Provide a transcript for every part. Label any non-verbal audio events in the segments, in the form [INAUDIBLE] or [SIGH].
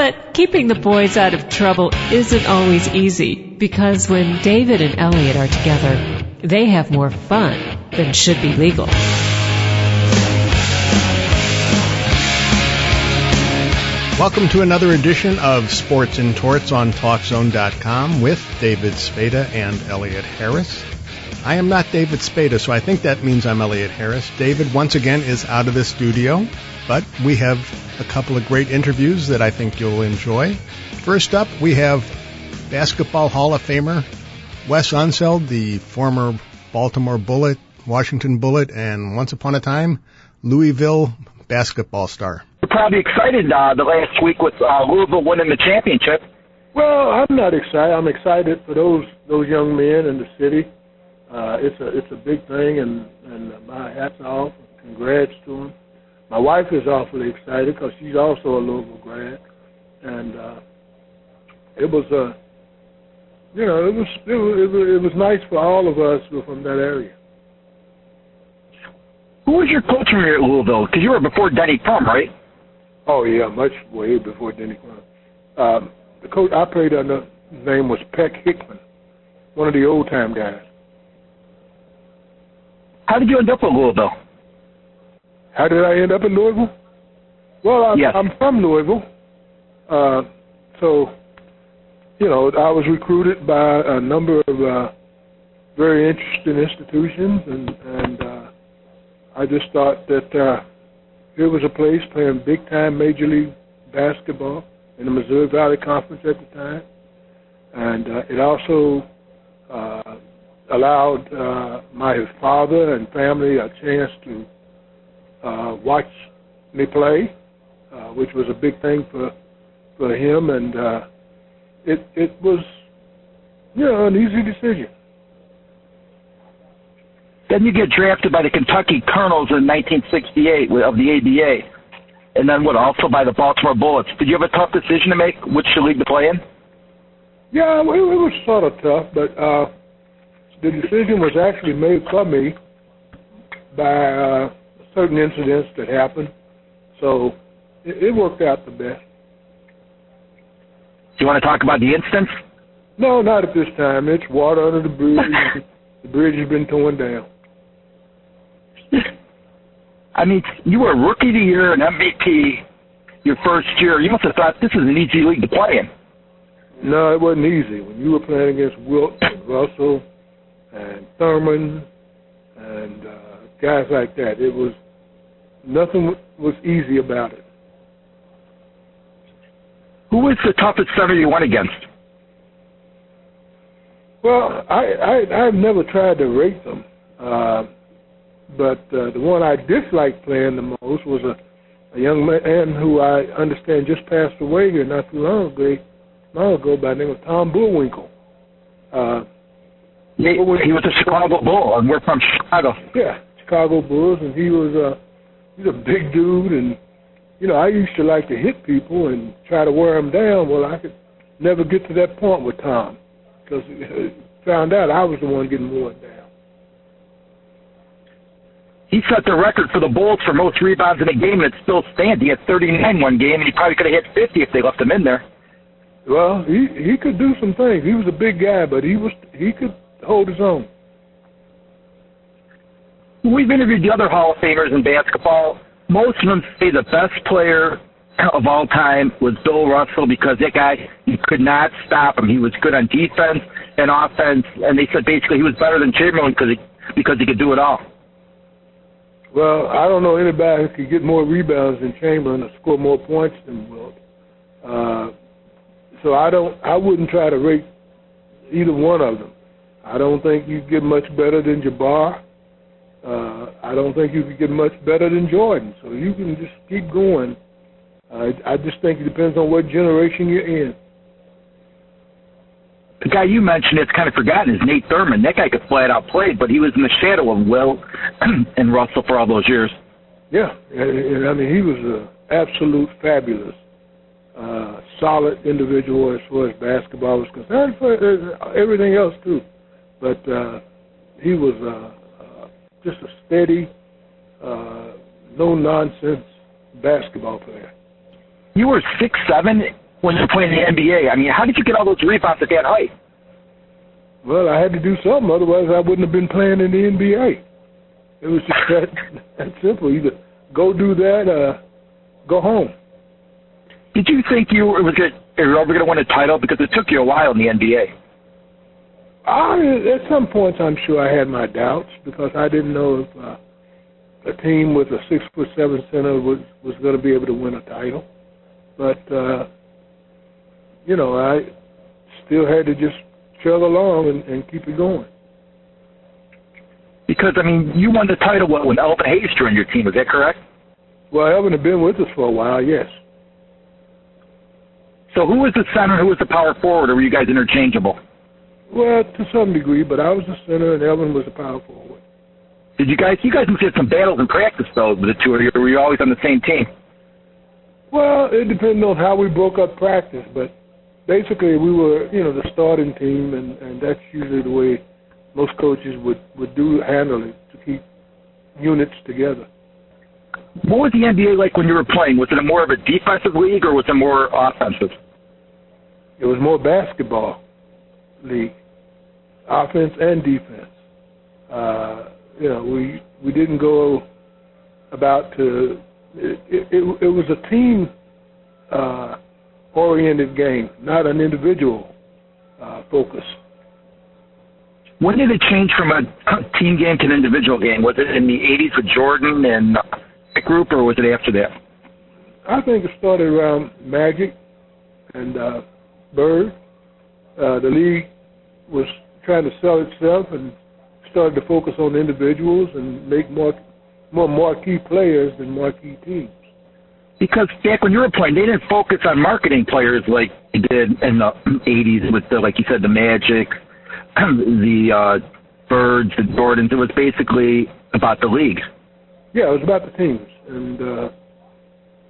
But keeping the boys out of trouble isn't always easy because when David and Elliot are together, they have more fun than should be legal. Welcome to another edition of Sports and Torts on TalkZone.com with David Spada and Elliot Harris. I am not David Spada, so I think that means I'm Elliot Harris. David, once again, is out of the studio, but we have a couple of great interviews that I think you'll enjoy. First up, we have Basketball Hall of Famer Wes Unseld, the former Baltimore Bullet, Washington Bullet, and once upon a time, Louisville basketball star. You're probably excited uh, the last week with uh, Louisville winning the championship. Well, I'm not excited. I'm excited for those those young men in the city. Uh, it's a it's a big thing, and and my hats off. Congrats to them. My wife is awfully excited because she's also a Louisville grad, and uh, it was a, uh, you know, it was it was it was, it was nice for all of us who were from that area. Who was your coach were at Louisville? Because you were before Denny Crum, right? Oh yeah, much way before Denny Crum. Um, the coach I played under his name was Peck Hickman, one of the old time guys. How did you end up at Louisville? How did I end up in Louisville? Well, I'm, yes. I'm from Louisville, uh, so you know I was recruited by a number of uh, very interesting institutions, and and uh, I just thought that uh, here was a place playing big time Major League basketball in the Missouri Valley Conference at the time, and uh, it also uh, allowed uh, my father and family a chance to uh, watch me play, uh, which was a big thing for for him, and uh, it it was you know an easy decision. Then you get drafted by the Kentucky Colonels in 1968 of the ABA, and then what? Also by the Baltimore Bullets. Did you have a tough decision to make which league to play in? Yeah, it, it was sort of tough, but uh, the decision was actually made for me by uh, certain incidents that happened, so it, it worked out the best. Do you want to talk about the incidents? No, not at this time. It's water under the bridge. [LAUGHS] the bridge has been torn down. I mean, you were a rookie of the year and MVP your first year. You must have thought this is an easy league to play in. No, it wasn't easy. When you were playing against Wilt and Russell and Thurmond and uh, guys like that, it was nothing was easy about it. Who was the toughest center you went against? Well, I, I I've never tried to rate them. Uh, but uh, the one I disliked playing the most was a, a young man who I understand just passed away here not too long ago, long ago by the name of Tom Boerwinkle. Uh, he, he was a Chicago Bull, and we're from Chicago. Yeah, Chicago Bulls, and he was a he's a big dude, and you know I used to like to hit people and try to wear them down. Well, I could never get to that point with Tom because found out I was the one getting worn down. He set the record for the Bulls for most rebounds in a game, and it still stands. He had 39 one game, and he probably could have hit 50 if they left him in there. Well, he he could do some things. He was a big guy, but he was he could hold his own. We've interviewed the other Hall of Famers in basketball. Most of them say the best player of all time was Bill Russell because that guy you could not stop him. He was good on defense and offense, and they said basically he was better than Chamberlain because he because he could do it all. Well, I don't know anybody who could get more rebounds than Chamberlain or score more points than Wilt. Uh, so I don't. I wouldn't try to rate either one of them. I don't think you get much better than Jabbar. Uh, I don't think you could get much better than Jordan. So you can just keep going. Uh, I just think it depends on what generation you're in. the guy you mentioned that's kind of forgotten is Nate Thurmond. That guy could flat out play, but he was in the shadow of Will [CLEARS THROAT] and Russell for all those years. Yeah, and, I mean he was an absolute fabulous, uh, solid individual as far as basketball was concerned. For uh, everything else too, but uh, he was uh, just a steady, uh, no nonsense basketball player. You were six seven when you were playing the NBA. I mean, how did you get all those rebounds at that height? Well, I had to do something, otherwise I wouldn't have been playing in the NBA. It was just that [LAUGHS] that simple. Either go do that, uh, go home. Did you think you were was it you were ever going to win a title because it took you a while in the NBA? I, at some points, I'm sure I had my doubts because I didn't know if uh, a team with a six foot seven center was was going to be able to win a title. But uh, you know, I still had to just chug along and, and keep it going. Because I mean, you won the title what, when Elvin Hayes joined your team. Is that correct? Well, Elvin had been with us for a while. Yes. So who was the center? Who was the power forward? Or were you guys interchangeable? Well, to some degree, but I was the center and Elvin was the power forward. Did you guys? You guys must have some battles in practice though. With the two of you were you always on the same team? Well, it depended on how we broke up practice, but basically we were, you know, the starting team, and and that's usually the way most coaches would would do handle it to keep units together. What was the NBA like when you were playing? Was it a more of a defensive league or was it more offensive? It was more basketball league, offense and defense. Uh, you know, we we didn't go about to. It, it, it was a team uh, oriented game, not an individual uh, focus. When did it change from a team game to an individual game? Was it in the 80s with Jordan and that group, or was it after that? I think it started around Magic and uh, Bird. Uh, the league was trying to sell itself and started to focus on individuals and make more more marquee players than marquee teams. Because back when you were playing, they didn't focus on marketing players like they did in the [CLEARS THROAT] '80s with the, like you said, the Magic, [CLEARS THROAT] the uh, Birds, the Jordans. It was basically about the league. Yeah, it was about the teams. And uh,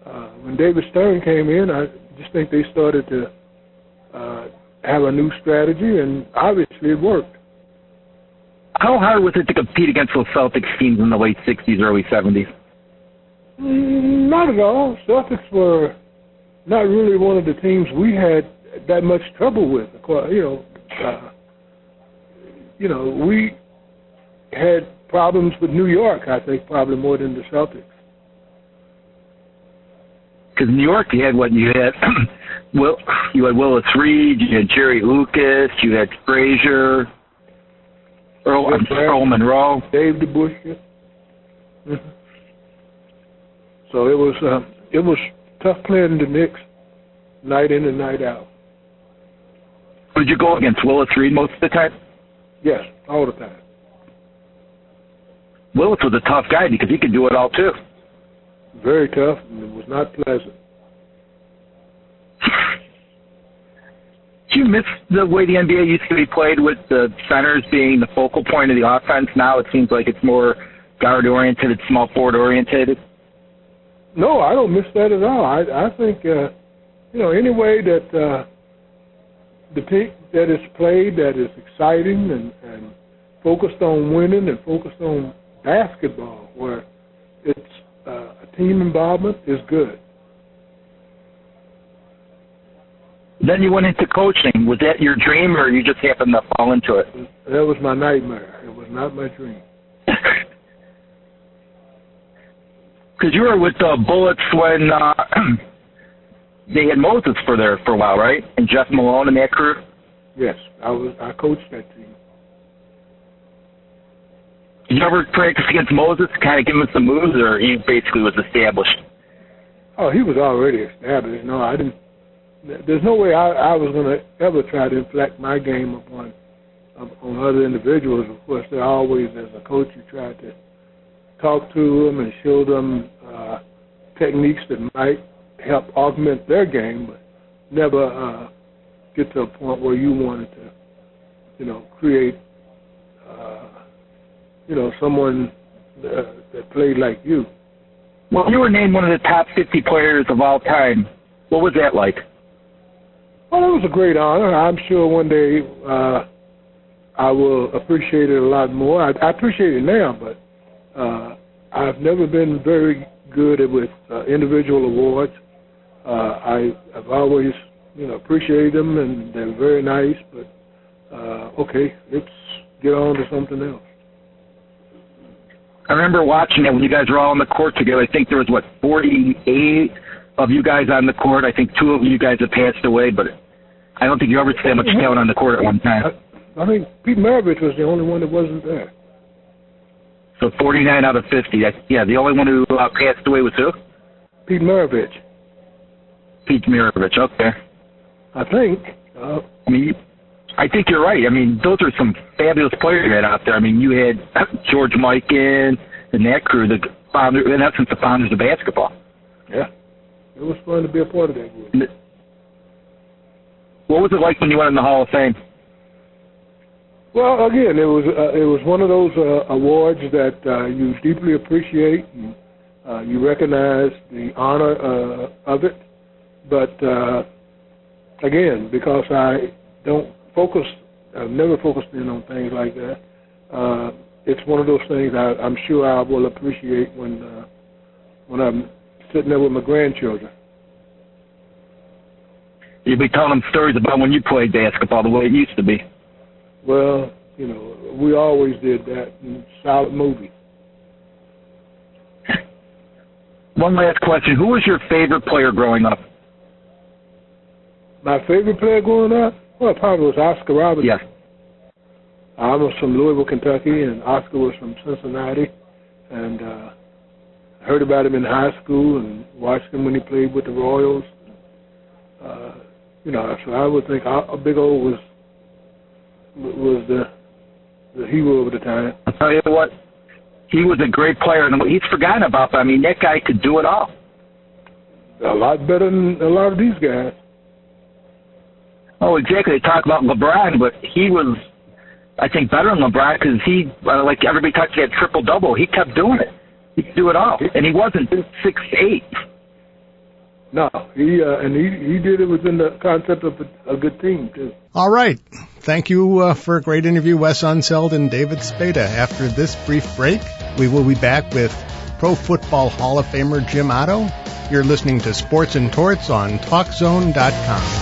uh, when David Stern came in, I just think they started to uh, have a new strategy, and obviously it worked. How hard was it to compete against those Celtics teams in the late '60s, early '70s? Mm, not at all. Celtics were not really one of the teams we had that much trouble with. You know, uh, you know, we had problems with New York. I think probably more than the Celtics. Because New York, you had what you had. [CLEARS THROAT] Well, you had Willis Reed, you had Jerry Lucas, you had Frazier, Earl, Earl Monroe, Dave DeBusschere. Mm-hmm. So it was uh, it was tough playing the Knicks night in and night out. Did you go against Willis Reed most of the time? Yes, all the time. Willis was a tough guy because he could do it all too. Very tough, and it was not pleasant. Do you miss the way the NBA used to be played with the centers being the focal point of the offense? Now it seems like it's more guard oriented, it's small forward oriented. No, I don't miss that at all. I I think uh, you know any way that uh, the pick that is played that is exciting and, and focused on winning and focused on basketball, where it's uh, a team involvement is good. Then you went into coaching. Was that your dream, or you just happened to fall into it? That was my nightmare. It was not my dream. [LAUGHS] Because you were with the Bullets when uh, [CLEARS THROAT] they had Moses for there for a while, right? And Jeff Malone and that crew. Yes, I was. I coached that team. Did you ever practice against Moses to kind of give him some moves, or he basically was established? Oh, he was already established. No, I didn't there's no way I, I was going to ever try to inflect my game upon on other individuals. Of course, there always, as a coach, you try to talk to them and show them uh, techniques that might help augment their game, but never uh, get to a point where you wanted to you know, create, uh, you know, someone uh, that played like you. Well, you were named one of the top 50 players of all time. What was that like? Well, it was a great honor. I'm sure one day uh, I will appreciate it a lot more. I, I appreciate it now, but uh, I've never been very good with uh, individual awards. Uh, I, I've always, you know, appreciated them and they're very nice. But uh, okay, let's get on to something else. I remember watching it when you guys were all on the court together. I think there was what 48 of you guys on the court. I think two of you guys have passed away, but I don't think you ever saw much talent on the court at one time. I, I think Pete Maravich was the only one that wasn't there. So 49 out of 50. That's, yeah, the only one who uh, passed away was who? Pete Maravich. Pete Maravich. Okay. I think. Uh, I mean, I think you're right. I mean, those are some fabulous players you had out there. I mean, you had George Mikan and that crew, the founder, in essence, the founders of basketball. Yeah. It was fun to be a part of that group. What was it like when you went in the Hall of Fame? Well, again, it was uh, it was one of those uh, awards that uh, you deeply appreciate. And, uh, you recognize the honor uh, of it, but uh, again, because I don't focus, I've never focused in on things like that. Uh, it's one of those things I, I'm sure I will appreciate when uh, when I'm sitting there with my grandchildren. You'll be telling them stories about when you played basketball the way it used to be. Well, you know, we always did that in solid movie. One last question: Who was your favorite player growing up? My favorite player growing up, well, probably was Oscar Robertson. Yes. I was from Louisville, Kentucky, and Oscar was from Cincinnati, and uh, heard about him in high school and watched him when he played with the Royals. Uh, you know, so I would think a Big O was was the the hero of the time. I'll tell you what, he was a great player, and he's forgotten about. But I mean, that guy could do it all. A lot better than a lot of these guys. Oh, exactly. They talk about LeBron, but he was, I think, better than LeBron because he, uh, like everybody talks, he had triple double. He kept doing it. He could do it all, and he wasn't six eight. No, he uh, and he he did it within the concept of a, a good team too. All right, thank you uh, for a great interview, Wes Unseld and David Spada. After this brief break, we will be back with Pro Football Hall of Famer Jim Otto. You're listening to Sports and Torts on TalkZone.com.